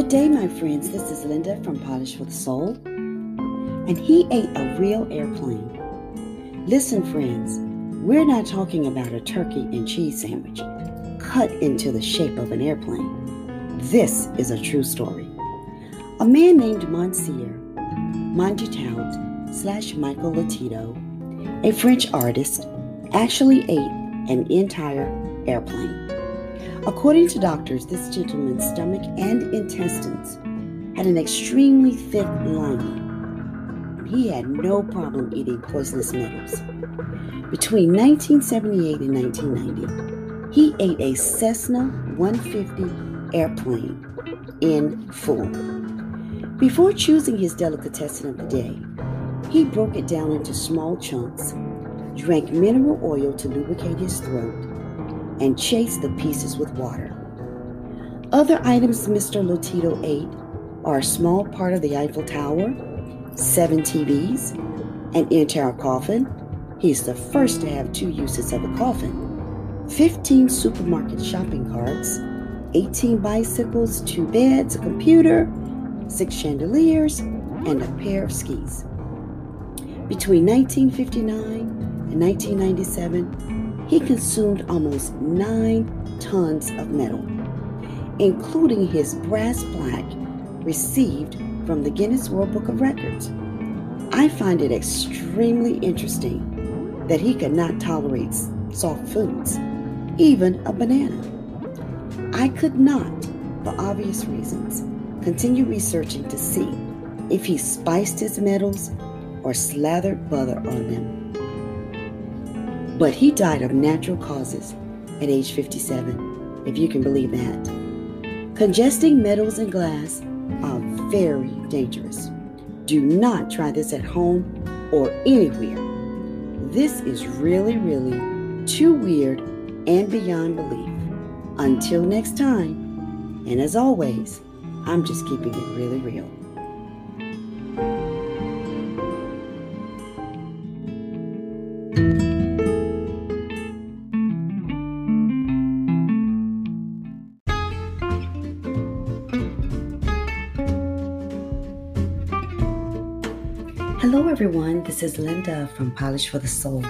day, my friends. This is Linda from Polish for the Soul. And he ate a real airplane. Listen, friends, we're not talking about a turkey and cheese sandwich cut into the shape of an airplane. This is a true story. A man named Monsieur Mangetout slash Michael Lotito, a French artist, actually ate an entire airplane. According to doctors, this gentleman's stomach and intestines had an extremely thick lining. He had no problem eating poisonous metals. Between 1978 and 1990, he ate a Cessna 150 airplane in full. Before choosing his delicatessen of the day, he broke it down into small chunks, drank mineral oil to lubricate his throat, and chase the pieces with water. Other items Mr. Lotito ate are a small part of the Eiffel Tower, seven TVs, an entire coffin. He's the first to have two uses of a coffin. 15 supermarket shopping carts, 18 bicycles, two beds, a computer, six chandeliers, and a pair of skis. Between 1959 and 1997, he consumed almost nine tons of metal, including his brass plaque received from the Guinness World Book of Records. I find it extremely interesting that he could not tolerate soft foods, even a banana. I could not, for obvious reasons, continue researching to see if he spiced his metals or slathered butter on them but he died of natural causes at age 57, if you can believe that. Congesting metals and glass are very dangerous. Do not try this at home or anywhere. This is really, really too weird and beyond belief. Until next time, and as always, I'm just keeping it really real. Hello, everyone. This is Linda from Polish for the Soul.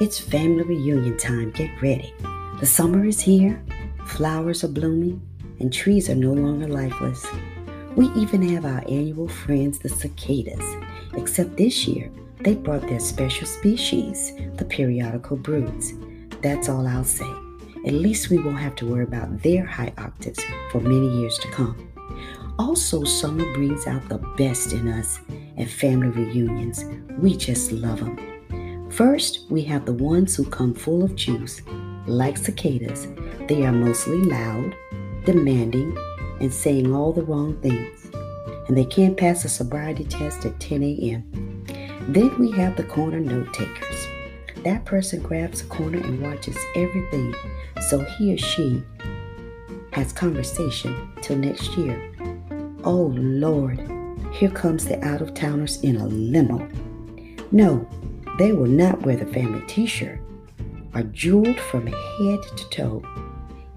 It's family reunion time. Get ready. The summer is here, flowers are blooming, and trees are no longer lifeless. We even have our annual friends, the cicadas, except this year they brought their special species, the periodical broods. That's all I'll say. At least we won't have to worry about their high octaves for many years to come. Also, summer brings out the best in us at family reunions. We just love them. First, we have the ones who come full of juice. Like cicadas, they are mostly loud, demanding, and saying all the wrong things. And they can't pass a sobriety test at 10 a.m. Then we have the corner note takers. That person grabs a corner and watches everything so he or she has conversation till next year. Oh Lord, here comes the out of towners in a limo. No, they will not wear the family t shirt, are jeweled from head to toe,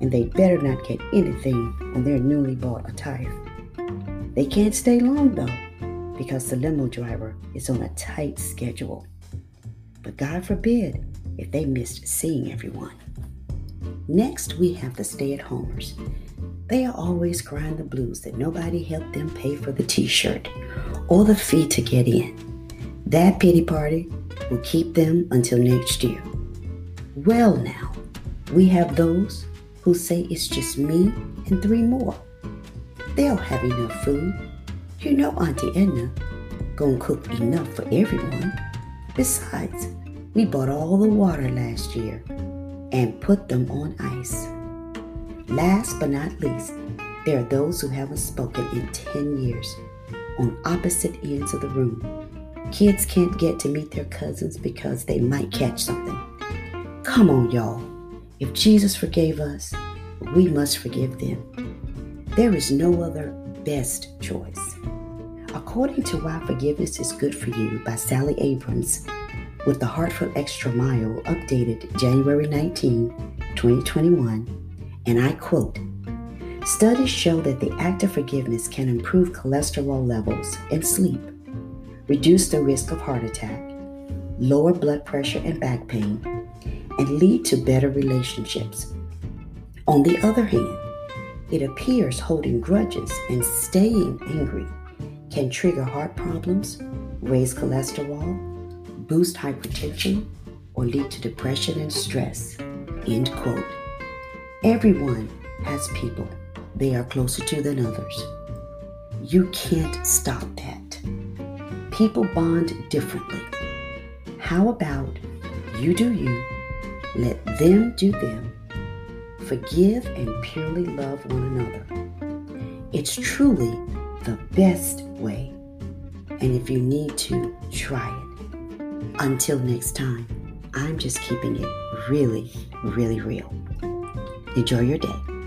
and they better not get anything on their newly bought attire. They can't stay long though, because the limo driver is on a tight schedule. But God forbid if they missed seeing everyone. Next, we have the stay at homers. They are always crying the blues that nobody helped them pay for the t shirt or the fee to get in. That pity party will keep them until next year. Well, now, we have those who say it's just me and three more. They'll have enough food. You know Auntie Edna gonna cook enough for everyone. Besides, we bought all the water last year and put them on ice. Last but not least, there are those who haven't spoken in 10 years on opposite ends of the room. Kids can't get to meet their cousins because they might catch something. Come on, y'all. If Jesus forgave us, we must forgive them. There is no other best choice. According to Why Forgiveness is Good for You by Sally Abrams, with the Heartfelt Extra Mile updated January 19, 2021, and I quote Studies show that the act of forgiveness can improve cholesterol levels and sleep, reduce the risk of heart attack, lower blood pressure and back pain, and lead to better relationships. On the other hand, it appears holding grudges and staying angry can trigger heart problems, raise cholesterol, boost hypertension, or lead to depression and stress. End quote. Everyone has people they are closer to than others. You can't stop that. People bond differently. How about you do you, let them do them, forgive and purely love one another? It's truly the best way. And if you need to, try it. Until next time, I'm just keeping it really, really real. Enjoy your day.